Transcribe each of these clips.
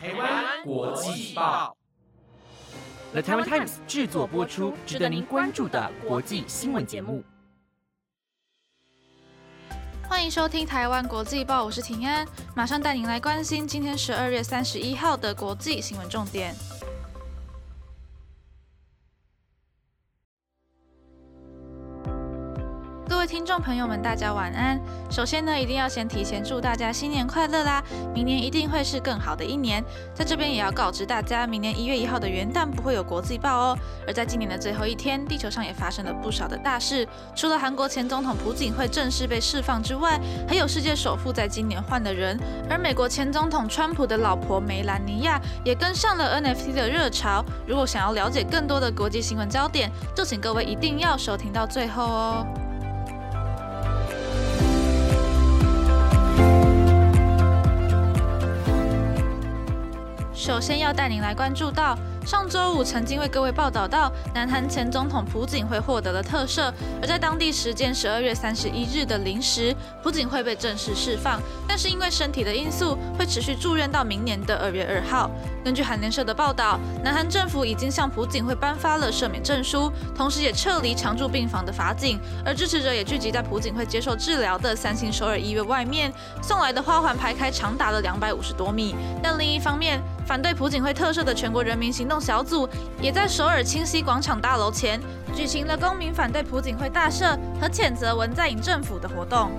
台湾国际报，The Taiwan Times 制作播出，值得您关注的国际新闻节目。欢迎收听台湾国际报，我是庭安，马上带您来关心今天十二月三十一号的国际新闻重点。听众朋友们，大家晚安。首先呢，一定要先提前祝大家新年快乐啦！明年一定会是更好的一年。在这边也要告知大家，明年一月一号的元旦不会有国际报哦。而在今年的最后一天，地球上也发生了不少的大事。除了韩国前总统朴槿惠正式被释放之外，还有世界首富在今年换了人。而美国前总统川普的老婆梅兰妮亚也跟上了 NFT 的热潮。如果想要了解更多的国际新闻焦点，就请各位一定要收听到最后哦。首先要带您来关注到。上周五曾经为各位报道到，南韩前总统朴槿惠获得了特赦，而在当地时间十二月三十一日的零时，朴槿惠被正式释放，但是因为身体的因素，会持续住院到明年的二月二号。根据韩联社的报道，南韩政府已经向朴槿惠颁发了赦免证书，同时也撤离常住病房的法警，而支持者也聚集在朴槿惠接受治疗的三星首尔医院外面，送来的花环排开长达了两百五十多米。但另一方面，反对朴槿惠特赦的全国人民行动小组也在首尔清溪广场大楼前举行了公民反对朴槿惠大赦和谴责文在寅政府的活动。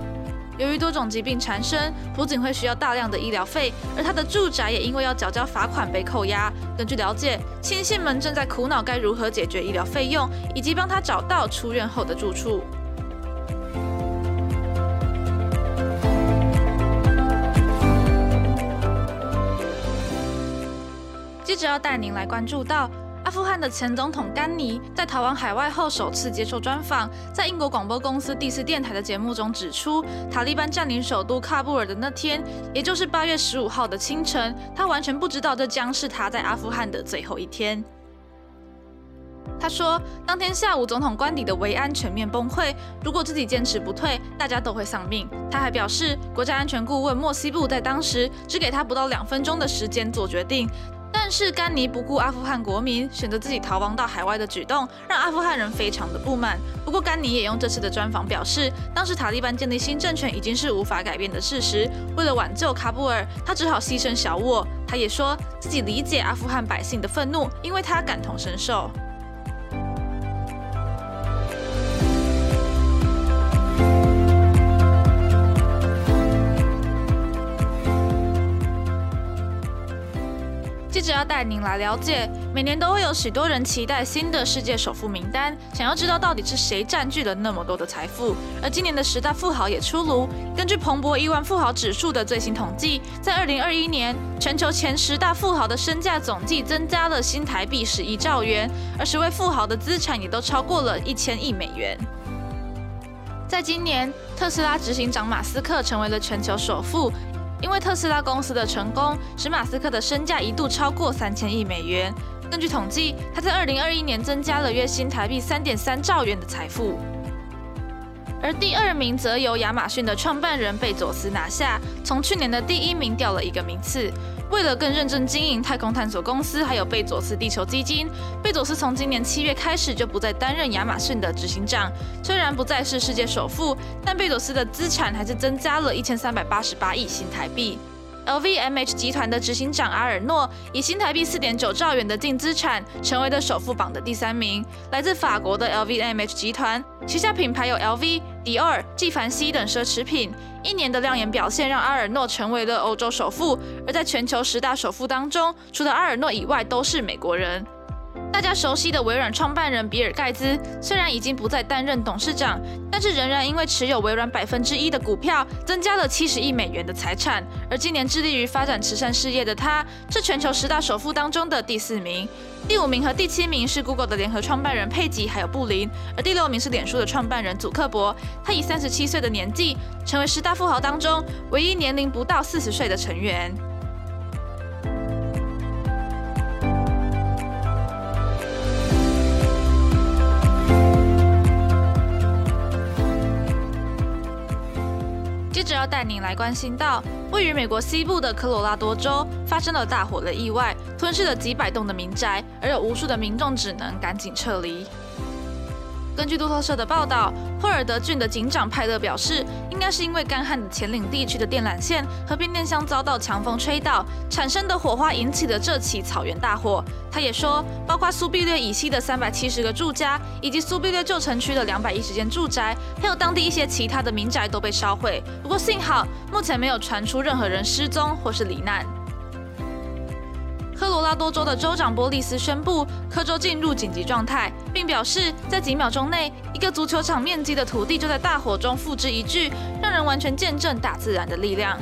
由于多种疾病缠身，朴槿惠需要大量的医疗费，而他的住宅也因为要缴交罚款被扣押。根据了解，亲信们正在苦恼该如何解决医疗费用，以及帮他找到出院后的住处。要带您来关注到，阿富汗的前总统甘尼在逃亡海外后首次接受专访，在英国广播公司第四电台的节目中指出，塔利班占领首都喀布尔的那天，也就是八月十五号的清晨，他完全不知道这将是他在阿富汗的最后一天。他说，当天下午总统官邸的维安全面崩溃，如果自己坚持不退，大家都会丧命。他还表示，国家安全顾问莫西布在当时只给他不到两分钟的时间做决定。是甘尼不顾阿富汗国民选择自己逃亡到海外的举动，让阿富汗人非常的不满。不过甘尼也用这次的专访表示，当时塔利班建立新政权已经是无法改变的事实。为了挽救喀布尔，他只好牺牲小我。他也说自己理解阿富汗百姓的愤怒，因为他感同身受。接着要带您来了解，每年都会有许多人期待新的世界首富名单，想要知道到底是谁占据了那么多的财富。而今年的十大富豪也出炉，根据彭博亿万富豪指数的最新统计，在二零二一年，全球前十大富豪的身价总计增加了新台币十一兆元，而十位富豪的资产也都超过了一千亿美元。在今年，特斯拉执行长马斯克成为了全球首富。因为特斯拉公司的成功，使马斯克的身价一度超过三千亿美元。根据统计，他在二零二一年增加了月薪台币三点三兆元的财富。而第二名则由亚马逊的创办人贝佐斯拿下，从去年的第一名掉了一个名次。为了更认真经营太空探索公司，还有贝佐斯地球基金，贝佐斯从今年七月开始就不再担任亚马逊的执行长。虽然不再是世界首富，但贝佐斯的资产还是增加了一千三百八十八亿新台币。LVMH 集团的执行长阿尔诺以新台币四点九兆元的净资产，成为了首富榜的第三名。来自法国的 LVMH 集团旗下品牌有 LV、迪奥、纪梵希等奢侈品。一年的亮眼表现让阿尔诺成为了欧洲首富。而在全球十大首富当中，除了阿尔诺以外，都是美国人。大家熟悉的微软创办人比尔盖茨，虽然已经不再担任董事长，但是仍然因为持有微软百分之一的股票，增加了七十亿美元的财产。而今年致力于发展慈善事业的他，是全球十大首富当中的第四名。第五名和第七名是 Google 的联合创办人佩吉还有布林，而第六名是脸书的创办人祖克伯。他以三十七岁的年纪，成为十大富豪当中唯一年龄不到四十岁的成员。带您来关心到，位于美国西部的科罗拉多州发生了大火的意外，吞噬了几百栋的民宅，而有无数的民众只能赶紧撤离。根据路透社的报道，霍尔德郡的警长派勒表示，应该是因为干旱的前岭地区的电缆线和变电箱遭到强风吹倒，产生的火花引起的这起草原大火。他也说，包括苏必略以西的三百七十个住家，以及苏必略旧城区的两百一十间住宅，还有当地一些其他的民宅都被烧毁。不过幸好，目前没有传出任何人失踪或是罹难。科罗拉多州的州长波利斯宣布，科州进入紧急状态，并表示，在几秒钟内，一个足球场面积的土地就在大火中付之一炬，让人完全见证大自然的力量。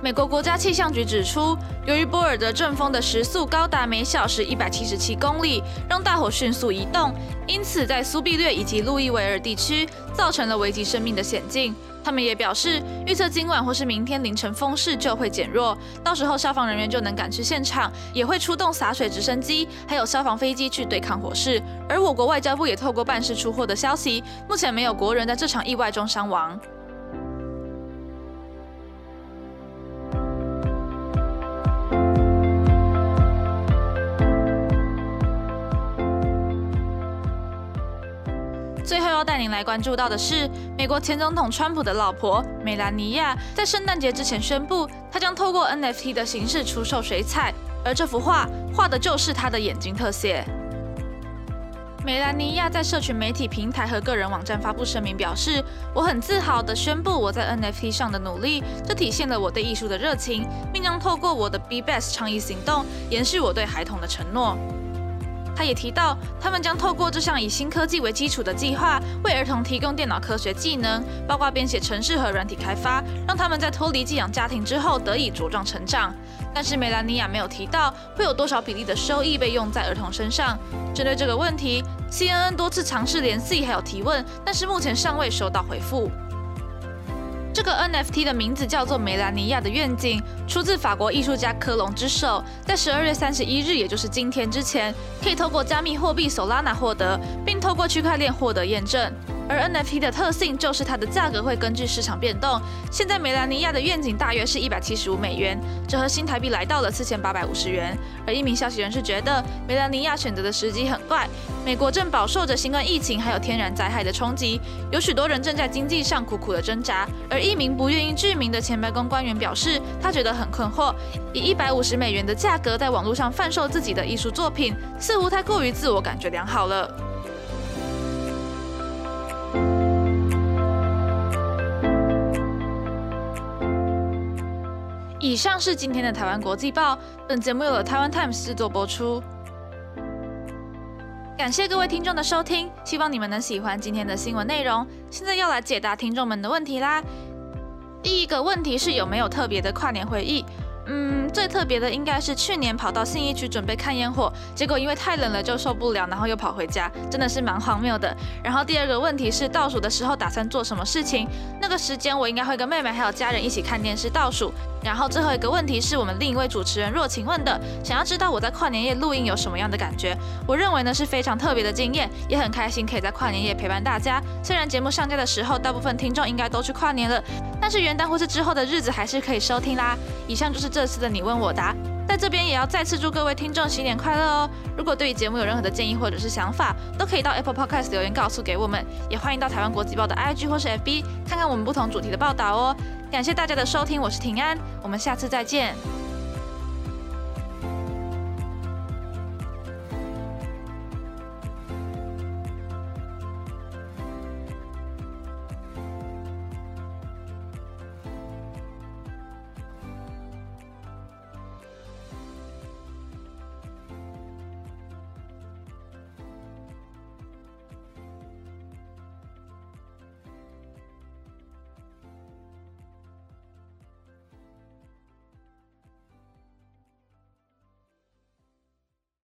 美国国家气象局指出，由于波尔德阵风的时速高达每小时一百七十七公里，让大火迅速移动，因此在苏必略以及路易维尔地区造成了危及生命的险境。他们也表示，预测今晚或是明天凌晨风势就会减弱，到时候消防人员就能赶去现场，也会出动洒水直升机，还有消防飞机去对抗火势。而我国外交部也透过办事处获得消息，目前没有国人在这场意外中伤亡。来关注到的是，美国前总统川普的老婆梅兰妮亚在圣诞节之前宣布，她将透过 NFT 的形式出售水彩，而这幅画画的就是她的眼睛特写。梅兰妮亚在社群媒体平台和个人网站发布声明，表示：“我很自豪地宣布我在 NFT 上的努力，这体现了我对艺术的热情，并将透过我的 Be Best 倡议行动，延续我对孩童的承诺。”他也提到，他们将透过这项以新科技为基础的计划，为儿童提供电脑科学技能，包括编写程式和软体开发，让他们在脱离寄养家庭之后得以茁壮成长。但是梅兰妮亚没有提到会有多少比例的收益被用在儿童身上。针对这个问题，CNN 多次尝试联系还有提问，但是目前尚未收到回复。这个 NFT 的名字叫做梅兰尼亚的愿景，出自法国艺术家科隆之手，在十二月三十一日，也就是今天之前，可以透过加密货币 Solana 获得，并透过区块链获得验证。而 NFT 的特性就是它的价格会根据市场变动。现在梅兰妮亚的愿景大约是一百七十五美元，折合新台币来到了四千八百五十元。而一名消息人士觉得，梅兰妮亚选择的时机很怪，美国正饱受着新冠疫情还有天然灾害的冲击，有许多人正在经济上苦苦的挣扎。而一名不愿意具名的前白宫官员表示，他觉得很困惑，以一百五十美元的价格在网络上贩售自己的艺术作品，似乎太过于自我感觉良好了。以上是今天的台湾国际报，本节目由台湾 Times 制作播出。感谢各位听众的收听，希望你们能喜欢今天的新闻内容。现在要来解答听众们的问题啦。第一个问题是有没有特别的跨年回忆？嗯，最特别的应该是去年跑到信义区准备看烟火，结果因为太冷了就受不了，然后又跑回家，真的是蛮荒谬的。然后第二个问题是倒数的时候打算做什么事情？那个时间我应该会跟妹妹还有家人一起看电视倒数。然后最后一个问题是我们另一位主持人若晴问的，想要知道我在跨年夜录音有什么样的感觉？我认为呢是非常特别的经验，也很开心可以在跨年夜陪伴大家。虽然节目上架的时候大部分听众应该都去跨年了，但是元旦或是之后的日子还是可以收听啦。以上就是这次的你问我答，在这边也要再次祝各位听众新年快乐哦！如果对于节目有任何的建议或者是想法，都可以到 Apple Podcast 留言告诉给我们，也欢迎到台湾国际报的 IG 或是 FB 看看我们不同主题的报道哦。感谢大家的收听，我是平安，我们下次再见。